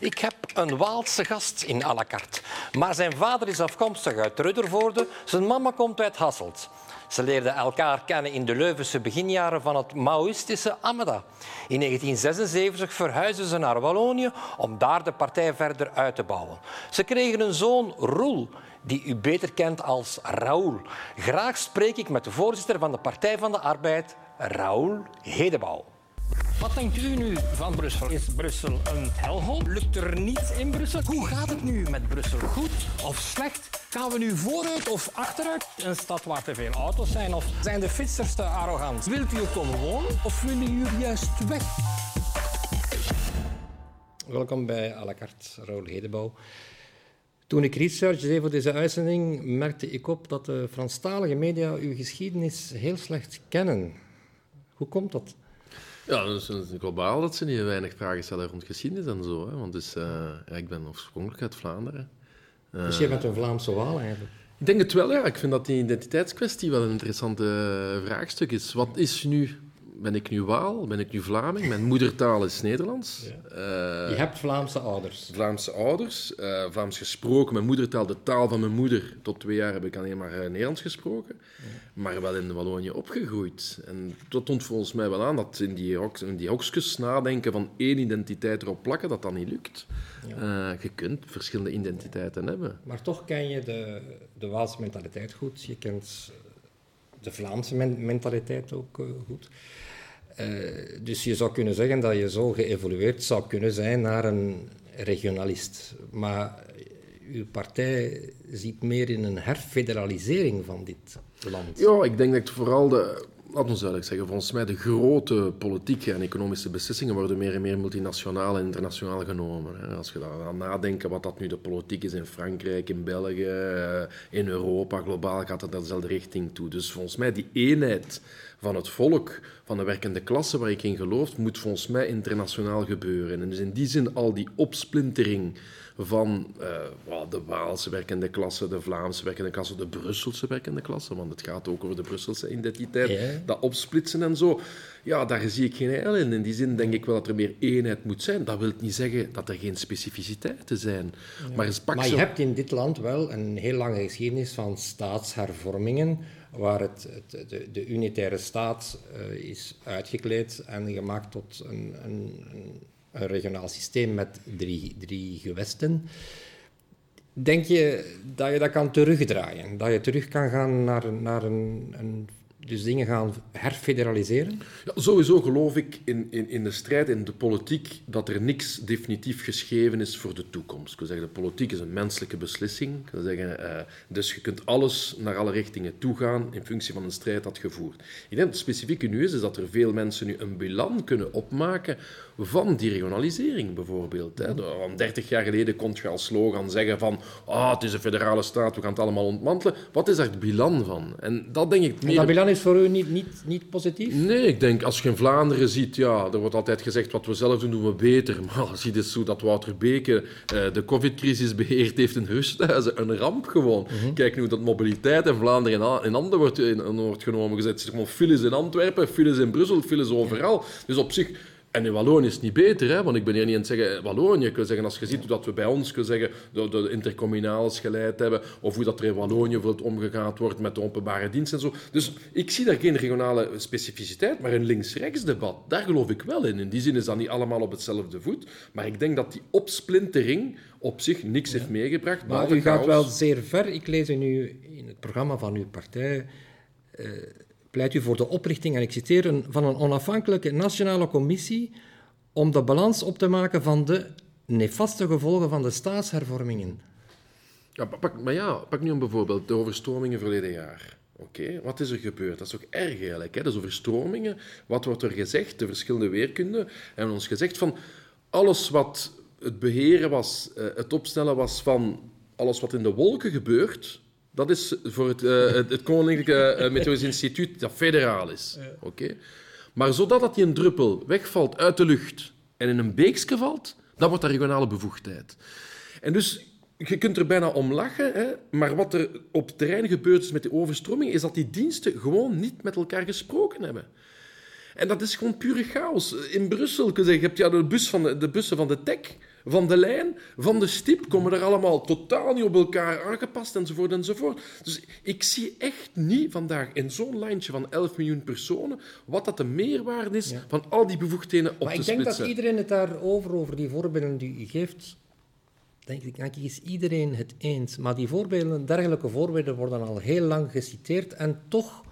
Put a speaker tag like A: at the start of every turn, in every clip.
A: Ik heb een Waalse gast in à la carte. Maar zijn vader is afkomstig uit Ruddervoorde, zijn mama komt uit Hasselt. Ze leerden elkaar kennen in de Leuvense beginjaren van het Maoïstische Amada. In 1976 verhuisden ze naar Wallonië om daar de partij verder uit te bouwen. Ze kregen een zoon, Roel, die u beter kent als Raoul. Graag spreek ik met de voorzitter van de Partij van de Arbeid, Raoul Hedebouw. Wat denkt u nu van Brussel? Is Brussel een helhoop? Lukt er niets in Brussel? Hoe gaat het nu met Brussel? Goed of slecht? Gaan we nu vooruit of achteruit? Een stad waar te veel auto's zijn? Of zijn de fietsers te arrogant? Wilt u er komen wonen of willen jullie juist weg? Welkom bij à la carte, Raoul Hedebouw. Toen ik research deed voor deze uitzending, merkte ik op dat de Franstalige media uw geschiedenis heel slecht kennen. Hoe komt dat?
B: Ja, dat is globaal dat ze niet weinig vragen stellen rond geschiedenis en zo. Hè. Want dus, uh, ja, ik ben oorspronkelijk uit Vlaanderen.
A: Uh, dus jij bent een Vlaamse Waal eigenlijk?
B: Ik denk het wel, ja. Ik vind dat die identiteitskwestie wel een interessante vraagstuk is. Wat is nu ben ik nu Waal? Ben ik nu Vlaming? Mijn moedertaal is Nederlands.
A: Ja. Uh, je hebt Vlaamse ouders.
B: Vlaamse ouders. Uh, Vlaams gesproken. Mijn moedertaal, de taal van mijn moeder. Tot twee jaar heb ik alleen maar uh, Nederlands gesproken. Ja. Maar wel in Wallonië opgegroeid. En dat toont volgens mij wel aan dat in die, in die hokjes nadenken van één identiteit erop plakken, dat dat niet lukt. Ja. je kunt verschillende identiteiten hebben.
A: Maar toch ken je de, de Waalse mentaliteit goed. Je kent de Vlaamse mentaliteit ook goed. Uh, dus je zou kunnen zeggen dat je zo geëvolueerd zou kunnen zijn naar een regionalist. Maar uw partij ziet meer in een herfederalisering van dit land.
B: Ja, ik denk dat vooral de, laat ons duidelijk zeggen, volgens mij de grote politieke en economische beslissingen worden meer en meer multinationaal en internationaal genomen. Als je daar nadenken wat dat nu de politiek is in Frankrijk, in België, eh, in Europa, globaal gaat het dezelfde richting toe. Dus volgens mij die eenheid van het volk, van de werkende klasse waar ik in geloof, moet volgens mij internationaal gebeuren. En dus in die zin al die opsplintering van uh, de Waalse werkende klasse, de Vlaamse werkende klasse, de Brusselse werkende klasse, want het gaat ook over de Brusselse identiteit, dat opsplitsen en zo. Ja, daar zie ik geen heil in. In die zin denk ik wel dat er meer eenheid moet zijn. Dat wil niet zeggen dat er geen specificiteiten zijn. Maar,
A: maar je hebt in dit land wel een heel lange geschiedenis van staatshervormingen, waar het, het de, de, unitaire staat uh, is uitgekleed en gemaakt tot een, een, een een regionaal systeem met drie, drie gewesten. Denk je dat je dat kan terugdraaien? Dat je terug kan gaan naar, naar een, een dus dingen gaan herfederaliseren?
B: Ja, sowieso geloof ik in, in, in de strijd, in de politiek, dat er niks definitief geschreven is voor de toekomst. Ik wil zeggen, de politiek is een menselijke beslissing. Ik wil zeggen, uh, dus je kunt alles naar alle richtingen toegaan in functie van een strijd dat gevoerd. Ik denk dat het specifieke nu is, is dat er veel mensen nu een bilan kunnen opmaken van die regionalisering, bijvoorbeeld. Hè. 30 jaar geleden kon je als slogan zeggen van ah, het is een federale staat, we gaan het allemaal ontmantelen. Wat is daar het bilan van? En dat denk ik meer...
A: is voor u niet, niet, niet positief?
B: Nee, ik denk als je in Vlaanderen ziet, ja, er wordt altijd gezegd wat we zelf doen, doen we beter. Maar als je dus zo dat Wouter Beke uh, de covid-crisis beheerd heeft in Rusthuizen, een ramp gewoon. Mhm. Kijk nu dat mobiliteit in Vlaanderen in handen wordt, in, in wordt genomen gezet. Gewoon files in Antwerpen, files in Brussel, files overal. Dus op zich en in Wallonië is het niet beter, hè? want ik ben hier niet aan het zeggen Wallonië. Ik wil zeggen, als je ziet hoe dat we bij ons kunnen zeggen, de, de intercommunales geleid hebben, of hoe dat er in Wallonië omgegaan wordt met de openbare dienst en zo. Dus ik zie daar geen regionale specificiteit, maar een links-rechts debat, daar geloof ik wel in. In die zin is dat niet allemaal op hetzelfde voet, maar ik denk dat die opsplintering op zich niks heeft meegebracht.
A: Maar u gaat wel zeer ver. Ik lees nu in het programma van uw partij... Uh, pleit u voor de oprichting, en ik citeer, van een onafhankelijke nationale commissie om de balans op te maken van de nefaste gevolgen van de staatshervormingen.
B: Ja, pak, maar ja, pak nu een bijvoorbeeld de overstromingen verleden jaar. Oké, wat is er gebeurd? Dat is ook erg eigenlijk. Hè? Dus overstromingen, wat wordt er gezegd? De verschillende weerkunden hebben ons gezegd van alles wat het beheren was, eh, het opstellen was van alles wat in de wolken gebeurt, dat is voor het, uh, het, Koninklijke uh, Meteorologisch Instituut dat federaal is. Oké? Maar zodat dat die een druppel wegvalt uit de lucht en in een beekje valt, dan wordt dat regionale bevoegdheid. En dus je kunt er bijna om lachen, hè, maar wat er op het terrein gebeurd is met de overstroming, is dat die diensten gewoon niet met elkaar gesproken hebben. En dat is gewoon pure chaos. In Brussel, je hebt ja, de, bus van de, de bussen van de TEC van de lijn, van de stip, komen er allemaal totaal niet op elkaar aangepast, enzovoort, enzovoort. Dus ik zie echt niet vandaag in zo'n landje van 11 miljoen personen wat dat de meerwaarde is van al die bevoegdheden op
A: maar
B: te
A: ik denk
B: splitsen.
A: dat iedereen het daarover, over die voorbeelden die u geeft, denk ik, denk ik, is iedereen het eens. Maar die voorbeelden, dergelijke voorbeelden worden al heel lang geciteerd en toch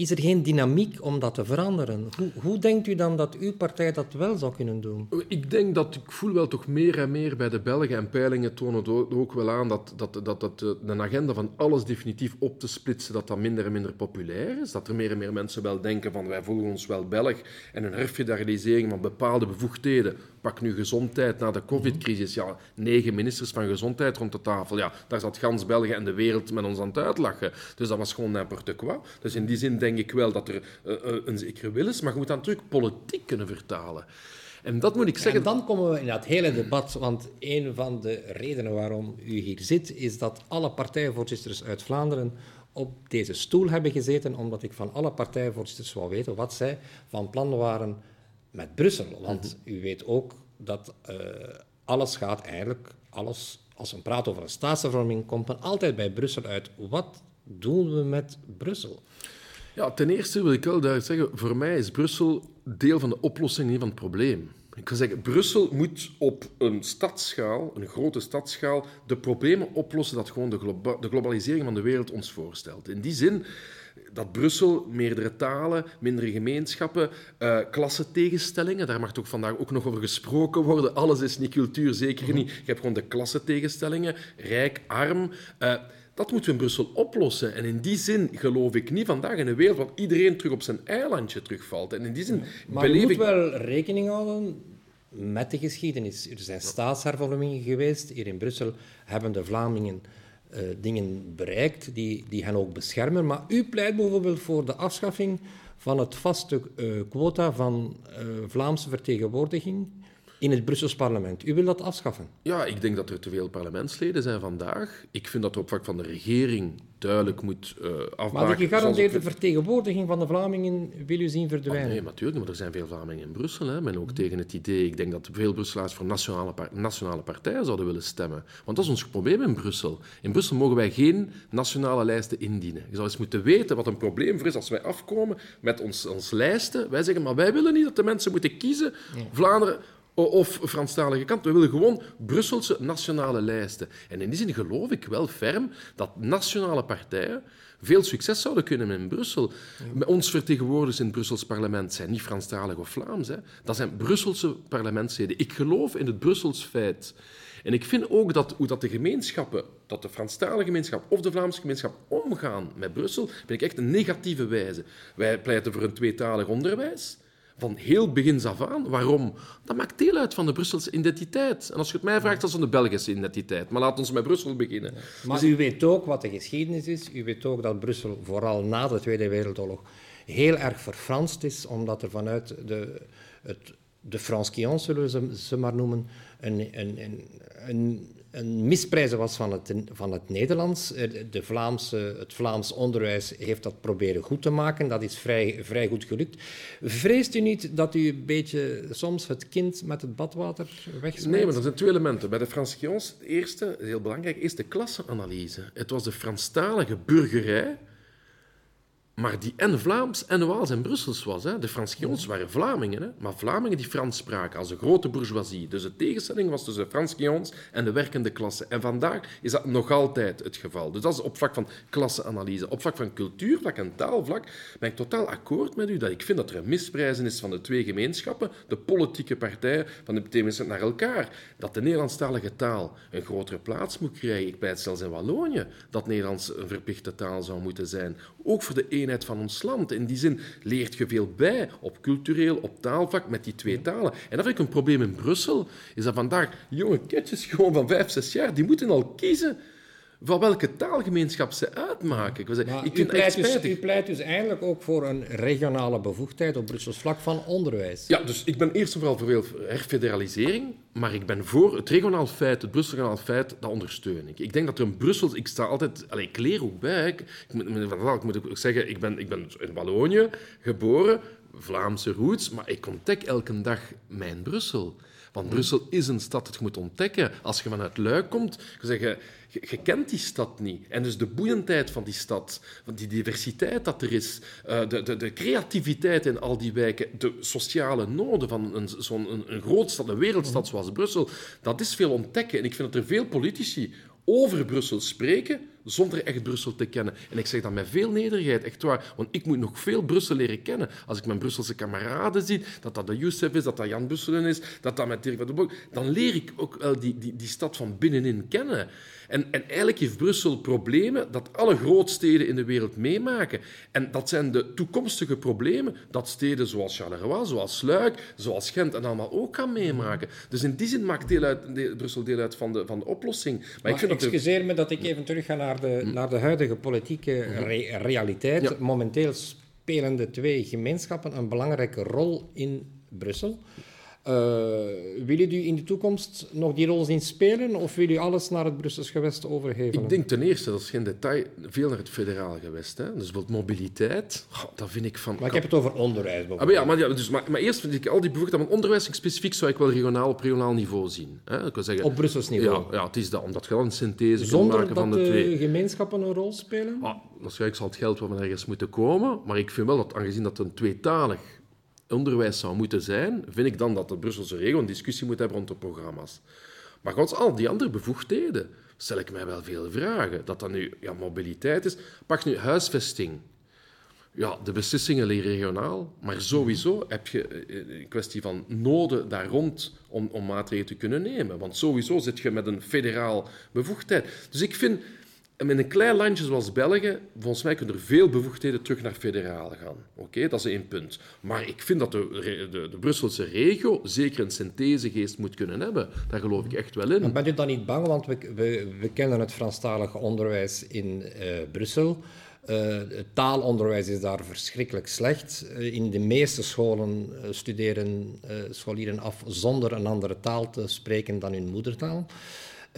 A: is er geen dynamiek om dat te veranderen. Hoe, hoe denkt u dan dat uw partij dat wel zou kunnen doen?
B: Ik denk dat ik voel wel toch meer en meer bij de Belgen en peilingen tonen ook wel aan dat, dat, dat, dat de een agenda van alles definitief op te splitsen, dat dat minder en minder populair is. Dat er meer en meer mensen wel denken van wij voelen ons wel Belg en een herfederalisering van bepaalde bevoegdheden. Pak nu gezondheid na de covid-crisis. Ja, negen ministers van gezondheid rond de tafel. Ja, daar zat gans België en de wereld met ons aan het uitlachen. Dus dat was gewoon n'importe quoi. Dus in die zin denk ik wel dat er uh, uh, een zekere wil is, maar je moet dan natuurlijk politiek kunnen vertalen. En dat moet ik zeggen.
A: En dan komen we in dat hele debat, want een van de redenen waarom u hier zit, is dat alle partijvoorzitters uit Vlaanderen op deze stoel hebben gezeten, omdat ik van alle partijvoorzitters wou weten wat zij van plan waren met Brussel. Want mm -hmm. u weet ook dat uh, alles gaat eigenlijk, alles, als we praten over een staatshervorming, komt men altijd bij Brussel uit. Wat doen we met Brussel?
B: Ja, ten eerste wil ik wel duidelijk zeggen, voor mij is Brussel deel van de oplossing, niet van het probleem. Ik wil zeggen, Brussel moet op een stadsschaal, een grote stadsschaal, de problemen oplossen dat gewoon de, globa de globalisering van de wereld ons voorstelt. In die zin dat Brussel meerdere talen, mindere gemeenschappen, uh, klassentegenstellingen, daar mag toch vandaag ook nog over gesproken worden. Alles is niet cultuur, zeker niet. Je hebt gewoon de klassentegenstellingen, rijk, arm. Uh, dat moeten we in Brussel oplossen. En in die zin geloof ik niet vandaag in een wereld waar iedereen terug op zijn eilandje terugvalt. En in die zin
A: maar je moet ik... wel rekening houden met de geschiedenis. Er zijn staatshervormingen geweest. Hier in Brussel hebben de Vlamingen uh, dingen bereikt die, die hen ook beschermen. Maar u pleit bijvoorbeeld voor de afschaffing van het vaste uh, quota van uh, Vlaamse vertegenwoordiging in het Brussels parlement. U wil dat afschaffen?
B: Ja, ik denk dat er te veel parlementsleden zijn vandaag. Ik vind dat er op vlak van de regering duidelijk moet uh, afbaken.
A: Maar de gegarandeerde ik... vertegenwoordiging van de Vlamingen wil u zien verdwijnen?
B: Oh, nee, natuurlijk, maar er zijn veel Vlamingen in Brussel. Hè. Men ook mm. tegen het idee, ik denk dat veel Brusselaars voor nationale, par nationale partijen zouden willen stemmen. Want dat is ons probleem in Brussel. In Brussel mogen wij geen nationale lijsten indienen. Je zou eens moeten weten wat een probleem voor is als wij afkomen met ons, ons lijsten. Wij zeggen, maar wij willen niet dat de mensen moeten kiezen. Vlaanderen of Franstalige kant. We willen gewoon Brusselse nationale lijsten. En in die zin geloof ik wel ferm dat nationale partijen veel succes zouden kunnen in Brussel. Ja. Ons vertegenwoordigers in het Brussels parlement zijn niet Franstalig of Vlaams. Hè. Dat zijn Brusselse parlementsleden. Ik geloof in het Brussels feit. En ik vind ook dat hoe dat de gemeenschappen, dat de Franstalige gemeenschap of de Vlaamse gemeenschap omgaan met Brussel, ben ik echt een negatieve wijze. Wij pleiten voor een tweetalig onderwijs van heel begins af aan. Waarom? Dat maakt deel uit van de Brusselse identiteit. En als je het mij vraagt, dat is van de Belgische identiteit. Maar laat ons met Brussel beginnen.
A: Maar dus u weet ook wat de geschiedenis is. U weet ook dat Brussel vooral na de Tweede Wereldoorlog heel erg verfranst is, omdat er vanuit de, het, de France zullen we ze maar noemen, een een misprijzen was van het, van het Nederlands. De Vlaamse, het Vlaams onderwijs heeft dat proberen goed te maken. Dat is vrij, vrij goed gelukt. Vreest u niet dat u een beetje soms het kind met het badwater wegsmijt?
B: Nee, maar er zijn twee elementen. Bij de Franskioons, het eerste, heel belangrijk, is de klasseanalyse. Het was de Franstalige burgerij maar die en Vlaams en Waals en Brussels was. Hè. De Franskioons waren Vlamingen, hè. maar Vlamingen die Frans spraken als een grote bourgeoisie. Dus de tegenstelling was tussen de Franskioons en de werkende klasse. En vandaag is dat nog altijd het geval. Dus dat is op vlak van klasseanalyse. Op vlak van cultuurvlak en taalvlak ben ik totaal akkoord met u dat ik vind dat er een misprijzen is van de twee gemeenschappen, de politieke partijen, van de tenminste naar elkaar. Dat de Nederlandstalige taal een grotere plaats moet krijgen. Ik pleit zelfs in Wallonië dat Nederlands een verplichte taal zou moeten zijn. Ook voor de van ons land. In die zin leert je veel bij op cultureel, op taalvak met die twee talen. En dat vind ik een probleem in Brussel, is dat vandaag jonge kindjes gewoon van vijf, zes jaar, die moeten al kiezen van welke taalgemeenschap ze uitmaken. Ik wil zeggen, ik
A: u, pleit dus, u pleit dus eigenlijk ook voor een regionale bevoegdheid op Brussels vlak van onderwijs.
B: Ja, dus ik ben eerst en vooral voor herfederalisering, maar ik ben voor het regionaal feit, het Brussel regionaal feit, dat ondersteun ik. Ik denk dat er een Brussels... Ik sta altijd... Allez, ik leer ook bij. Ik, ik, moet, ik moet ook zeggen, ik ben, ik ben in Wallonië geboren, Vlaamse roots, maar ik ontdek elke dag mijn Brussel. Want Brussel is een stad dat je moet ontdekken. Als je vanuit Luik komt, je zeggen, je, je, kent die stad niet. En dus de boeiendheid van die stad, van die diversiteit dat er is, uh, de, de, de, creativiteit in al die wijken, de sociale noden van een, zo'n een, een grootstad, een wereldstad zoals Brussel, dat is veel ontdekken. En ik vind dat er veel politici over Brussel spreken zonder echt Brussel te kennen. En ik zeg dat met veel nederigheid, echt waar. Want ik moet nog veel Brussel leren kennen. Als ik mijn Brusselse kameraden zie, dat dat de Youssef is, dat dat Jan Busselen is, dat dat met Dirk van den Broek, dan leer ik ook wel die, die, die stad van binnenin kennen. En, en eigenlijk heeft Brussel problemen dat alle grootsteden in de wereld meemaken. En dat zijn de toekomstige problemen dat steden zoals Charleroi, zoals Luik, zoals Gent en allemaal ook gaan meemaken. Dus in die zin maakt deel uit, Brussel deel uit van de, van de oplossing.
A: Maar, maar ik vind excuseer dat me dat ik even terug ga naar de, hm. naar de huidige politieke hm. realiteit. Momenteel spelen de twee gemeenschappen een belangrijke rol in Brussel. Uh, wil u in de toekomst nog die rol zien spelen of wil u alles naar het Brussels gewest overgeven?
B: Ik denk ten eerste, dat is geen detail, veel naar het federale gewest. Hè. Dus bijvoorbeeld mobiliteit, oh, dat vind ik van...
A: Maar ik heb het over onderwijs
B: ah, maar ja, maar, ja, dus, maar, maar, eerst vind ik al die bevoegdheden, want onderwijs specifiek zou ik wel regionaal, op regionaal niveau zien. Hè. Ik
A: zeggen, op Brussels niveau?
B: Ja, ja, het is dat, omdat je wel een synthese
A: Zonder
B: maken van de, twee.
A: Zonder dat gemeenschappen een rol spelen?
B: Ah, waarschijnlijk zal het geld wel van ergens moeten komen, maar ik vind wel dat, aangezien dat een tweetalig onderwijs zou moeten zijn, vind ik dan dat de Brusselse regio een discussie moet hebben rond de programma's. Maar gods, al die andere bevoegdheden, stel ik mij wel veel vragen. Dat dat nu ja, mobiliteit is. Pak nu huisvesting. Ja, de beslissingen liggen regionaal, maar sowieso heb je eh, een kwestie van noden daar rond om, om maatregelen te kunnen nemen. Want sowieso zit je met een federaal bevoegdheid. Dus ik vind met een klein landje zoals België, volgens mij kunnen er veel bevoegdheden terug naar federale gaan. Oké, dat is één punt. Maar ik vind dat de, de, de, Brusselse regio zeker een synthesegeest moet kunnen hebben. Daar geloof ik echt wel in.
A: Maar bent u dan niet bang, want we, we, kennen het Franstalige onderwijs in uh, Brussel. Uh, het taalonderwijs is daar verschrikkelijk slecht. Uh, in de meeste scholen studeren scholieren af zonder een andere taal te spreken dan hun moedertaal.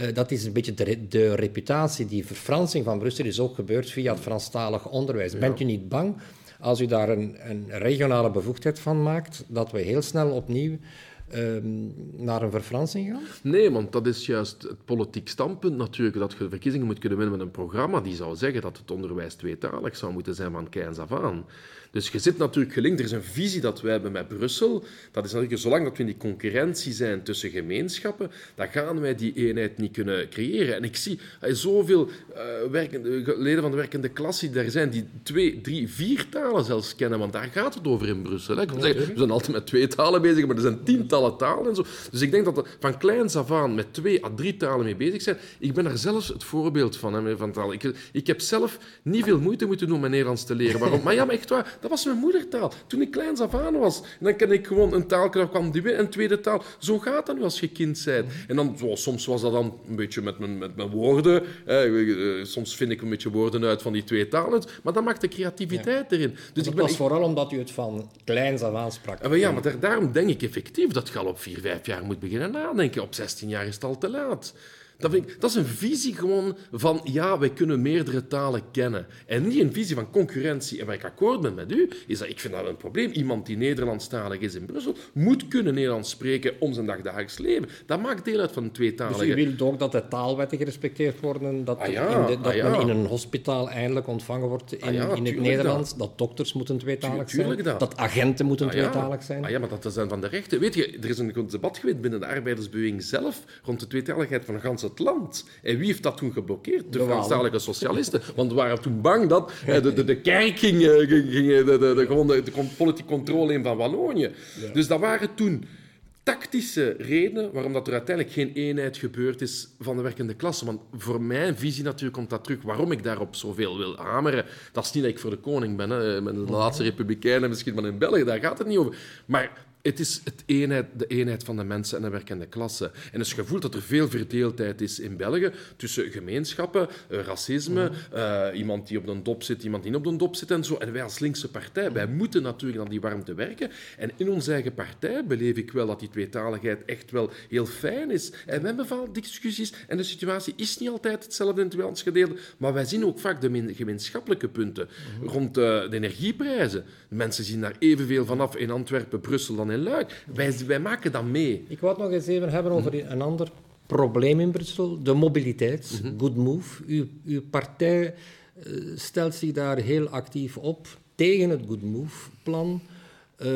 A: Uh, dat is een beetje de, de, reputatie. Die verfransing van Brussel is ook gebeurd via het Franstalig onderwijs. Bent u niet bang als u daar een, een, regionale bevoegdheid van maakt, dat we heel snel opnieuw ehm, naar een verfransing gaan?
B: Nee, want dat is juist het politiek standpunt natuurlijk, dat je verkiezingen moet kunnen winnen met een programma die zou zeggen dat het onderwijs tweetalig zou moeten zijn van kleins af aan. Dus je zit natuurlijk gelinkt. Er is een visie dat wij hebben met Brussel. Dat is natuurlijk, zolang dat we in die concurrentie zijn tussen gemeenschappen, dan gaan wij die eenheid niet kunnen creëren. En ik zie uh, zoveel uh, werkende, leden van de werkende klasse die daar zijn, die twee, drie, vier talen zelfs kennen. Want daar gaat het over in Brussel. Hè. Zeggen, we zijn altijd met twee talen bezig, maar er zijn tientallen talen en zo. Dus ik denk dat we van kleins af aan met twee à drie talen mee bezig zijn. Ik ben daar zelfs het voorbeeld van. Hè, van taal. Ik, ik heb zelf niet veel moeite moeten doen om mijn Nederlands te leren. Waarom? Maar ja, maar echt waar. Dat was mijn moedertaal. Toen ik kleins af aan was. En dan ken ik gewoon een taal, kwam die een tweede taal. Zo gaat dat nu als je kind bent. En dan, zo, soms was dat dan een beetje met mijn, met mijn woorden. Eh, soms vind ik een beetje woorden uit van die twee talen. Maar dat maakt de creativiteit erin.
A: Dus dat ik ben, was vooral omdat u het van kleins af aan sprak.
B: ja, maar daarom denk ik effectief dat je al op vier, vijf jaar moet beginnen nadenken. Op 16 jaar is het al te laat. Dat, ik, dat, is een visie gewoon van, ja, wij kunnen meerdere talen kennen. En niet een visie van concurrentie. En waar ik akkoord ben met u, is dat ik vind dat een probleem. Iemand die Nederlandstalig is in Brussel, moet kunnen Nederlands spreken om zijn dagdagelijks leven. Dat maakt deel uit van een tweetalige...
A: Dus u wilt ook dat de taalwetten gerespecteerd worden, dat, ah in de, dat ah men in een hospitaal eindelijk ontvangen wordt in, ah in het Nederlands, dat. dokters moeten tweetalig zijn, dat. dat. agenten moeten tweetalig zijn.
B: Ah ja, maar dat zijn van de rechten. Weet je, er is een debat geweest binnen de arbeidersbeweging zelf rond de tweetaligheid van een ganse het land. En wie heeft dat toen geblokkeerd? De, de Franstalige socialisten. Want we waren toen bang dat de, de, de kerk ging, eh, ging de, de, de, gewoon de, politieke controle in van Wallonië. Dus dat waren toen tactische redenen waarom dat er uiteindelijk geen eenheid gebeurd is van de werkende klasse. Want voor mijn visie natuurlijk komt dat terug. Waarom ik daarop zoveel wil hameren, dat is niet dat ik voor de koning ben. Hè. Met de laatste republikeinen misschien, maar in België, daar gaat het niet over. Maar het is het eenheid, de eenheid van de mensen en de werkende klasse. En het gevoel dat er veel verdeeldheid is in België tussen gemeenschappen, eh, racisme, uh, iemand die op de dop zit, iemand die niet op de dop zit en zo. En wij als linkse partij, wij moeten natuurlijk aan die warmte werken. En in onze eigen partij beleef ik wel dat die tweetaligheid echt wel heel fijn is. En we hebben vaak discussies en de situatie is niet altijd hetzelfde in het Nederlands gedeelte, maar wij zien ook vaak de gemeenschappelijke punten rond uh, de energieprijzen. mensen zien daar evenveel vanaf in Antwerpen, Brussel dan en Luik. Wij, wij maken dat mee.
A: Ik wou het nog eens even hebben over een ander probleem in Brussel, de mobiliteit. Mhm. Good Move. Uw, uw partij uh, stelt zich daar heel actief op tegen het Good Move-plan. Uh,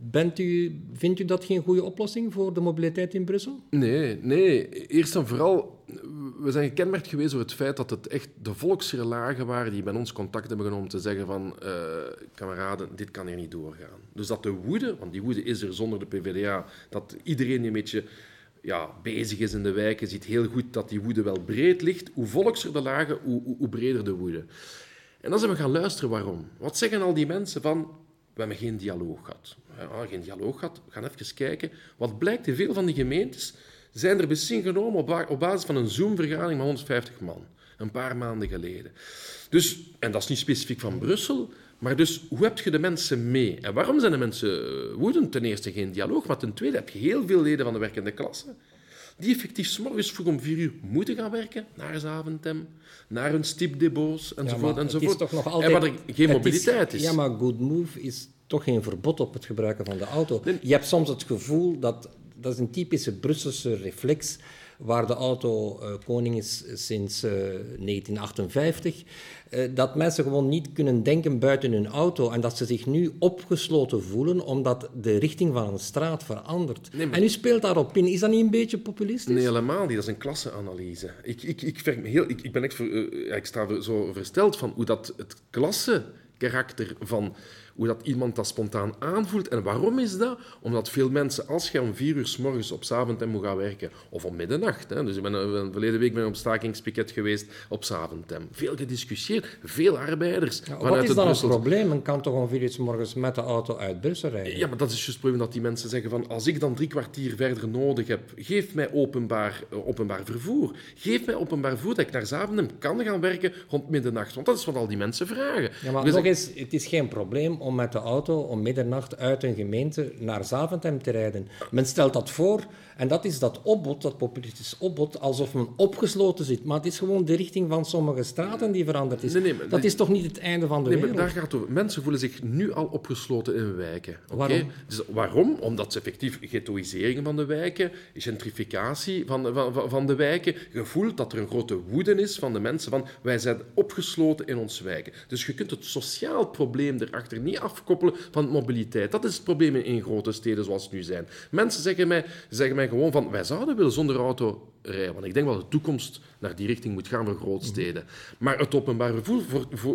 A: Bent u, vindt u dat geen goede oplossing voor de mobiliteit in Brussel?
B: Nee, nee. Eerst en vooral, we zijn gekenmerkt geweest door het feit dat het echt de volksrelagen waren die bij ons contact hebben genomen om te zeggen van, uh, kameraden, dit kan hier niet doorgaan. Dus dat de woede, want die woede is er zonder de PvdA, dat iedereen een beetje ja, bezig is in de wijken, ziet heel goed dat die woede wel breed ligt. Hoe volkser de lagen, hoe, hoe, hoe breder de woede. En dan zijn we gaan luisteren waarom. Wat zeggen al die mensen van, we hebben geen dialoog gehad. Ja, geen dialoog gehad. We gaan even kijken. Wat blijkt, in veel van die gemeentes zijn er beslissingen genomen op basis van een Zoom-vergadering met 150 man. Een paar maanden geleden. Dus, en dat is niet specifiek van Brussel, maar dus hoe heb je de mensen mee? En waarom zijn de mensen eh, woedend? Ten eerste geen dialoog, maar ten tweede heb je heel veel leden van de werkende klasse die effectief s morgens vroeg om vier uur moeten gaan werken, naar Zaventem, naar hun stipdepots, enzovoort, ja, enzovoort.
A: Het is toch nog altijd... En
B: waar er geen mobiliteit is,
A: Ja, maar Good Move is toch geen verbod op het gebruiken van de auto. Je hebt soms het gevoel dat... Dat is een typische Brusselse reflex waar de auto uh, koning is sinds uh, 1958. Uh, dat mensen gewoon niet kunnen denken buiten hun auto en dat ze zich nu opgesloten voelen omdat de richting van een straat verandert. Nee, En u speelt daarop in. Is dat niet een beetje populistisch?
B: Nee, helemaal niet. Dat is een klasseanalyse. Ik, ik, ik, heel, ik, ik ben echt ver, uh, ik sta zo versteld van hoe dat het klasse karakter van hoe dat iemand dat spontaan aanvoelt. En waarom is dat? Omdat veel mensen, als je om vier uur s morgens op Zaventem moet gaan werken, of om middernacht, hè, dus ik ben, uh, verleden week ben ik op stakingspiket geweest op Zaventem. Veel gediscussieerd, veel arbeiders.
A: Ja, wat is dan het probleem? Men kan toch om vier uur s morgens met de auto uit Brussel rijden?
B: Ja, maar dat is juist het probleem dat die mensen zeggen van, als ik dan drie kwartier verder nodig heb, geef mij openbaar, uh, openbaar vervoer. Geef mij openbaar vervoer dat ik naar Zaventem kan gaan werken rond middernacht. Want dat is wat al die mensen vragen.
A: Ja, maar nog eens, het is geen probleem om met de auto om middernacht uit een gemeente naar Zaventem te rijden. Men stelt dat voor en dat is dat opbod, dat populistisch opbod, alsof men opgesloten zit. Maar het is gewoon de richting van sommige straten die veranderd is. dat is toch niet het einde van de
B: nee,
A: wereld?
B: Maar daar gaat het over. Mensen voelen zich nu al opgesloten in wijken. Waarom? Dus waarom? Omdat ze effectief ghettoïsering van de wijken, gentrificatie van, van, van de wijken, gevoeld dat er een grote woede is van de mensen van wij zijn opgesloten in ons wijken. Dus je kunt het sociaal probleem erachter niet afkoppelen van mobiliteit. Dat is het probleem in grote steden zoals het nu zijn. Mensen zeggen mij, zeggen mij gewoon van, wij zouden willen zonder auto rijden. Want ik denk dat de toekomst naar die richting moet gaan voor grootsteden. Maar het openbaar vervoer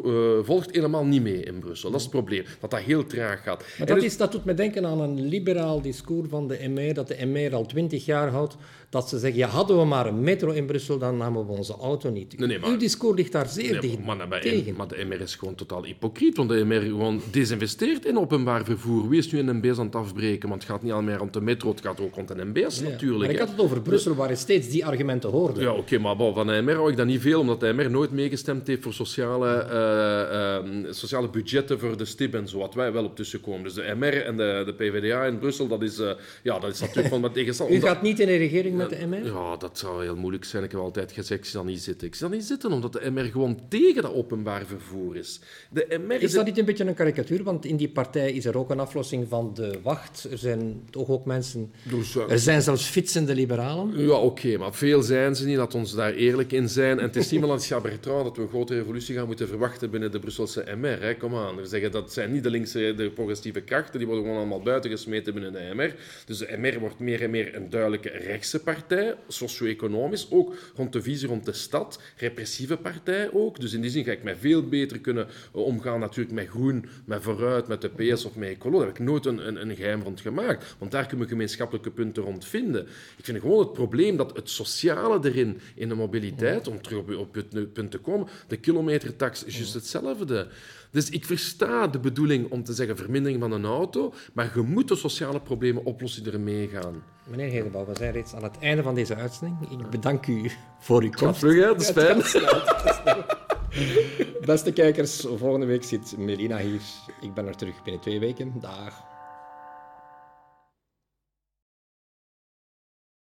B: uh, volgt helemaal niet mee in Brussel. Dat is het probleem, dat dat heel traag gaat.
A: Maar dat, is, dat doet me denken aan een liberaal discours van de MR, dat de MR al twintig jaar houdt, dat ze zeggen, ja, hadden we maar een metro in Brussel, dan namen we onze auto niet. Nee, nee, maar, Uw discours ligt daar zeer nee, dicht
B: maar, maar,
A: tegen.
B: Maar de MR is gewoon totaal hypocriet, want de MR gewoon desinvesteert in openbaar vervoer. Wie is nu een MB's aan het afbreken? Want het gaat niet al meer rond de metro, het gaat ook rond een MB's ja, natuurlijk. Maar
A: ik had het over Brussel, waar je steeds die argumenten hoorde.
B: Ja, oké, maar van de MR hou ik dat niet veel, omdat de MR nooit meegestemd heeft voor sociale, uh, uh, sociale budgetten voor de STIB en zo, wat wij wel op tussen komen. Dus de MR en de, de PvdA in Brussel, dat is, uh, ja, dat is natuurlijk van wat tegenstand.
A: U gaat niet in de regering met de MR?
B: Ja, dat zou heel moeilijk zijn. Ik heb altijd gezegd, ik zie niet zitten. Ik zie niet zitten, omdat de MR gewoon tegen dat openbaar vervoer is. De MR
A: is, is dat niet een beetje een karikatuur? Want in die partij is er ook een aflossing van de wacht. Er zijn toch ook mensen... Dus, er zijn zelfs fietsende liberalen.
B: Ja, oké, maar veel zijn ze niet. Dat ons daar eerlijk in zijn. En het is niet meer als Chabertrand dat we een grote revolutie gaan moeten verwachten binnen de Brusselse MR. Hè. Kom aan. We zeggen dat zijn niet de linkse, de progressieve krachten. Die worden gewoon allemaal buiten gesmeten binnen de MR. Dus de MR wordt meer en meer een duidelijke rechtse partij, socio-economisch. Ook rond de visie rond de stad. Repressieve partij ook. Dus in die zin ga ik mij veel beter kunnen omgaan natuurlijk met groen, met vooruit, met de PS of met ecolo. Daar heb ik nooit een, een, een geheim rond gemaakt. Want daar kunnen we gemeenschappelijke punten rond vinden. Ik vind gewoon het probleem dat het sociale erin, in de mobiliteit, om terug op, op het punt te komen, de kilometertax is juist hetzelfde. Dus ik versta de bedoeling om te zeggen vermindering van een auto, maar je moet de sociale problemen oplossen die er meegaan.
A: Meneer Hedebouw, we zijn reeds aan het einde van deze uitzending. Ik bedank u voor uw
B: komst. Kom terug, dat is fijn.
A: Beste kijkers, volgende week zit Melina hier. Ik ben er terug binnen twee weken. Dag.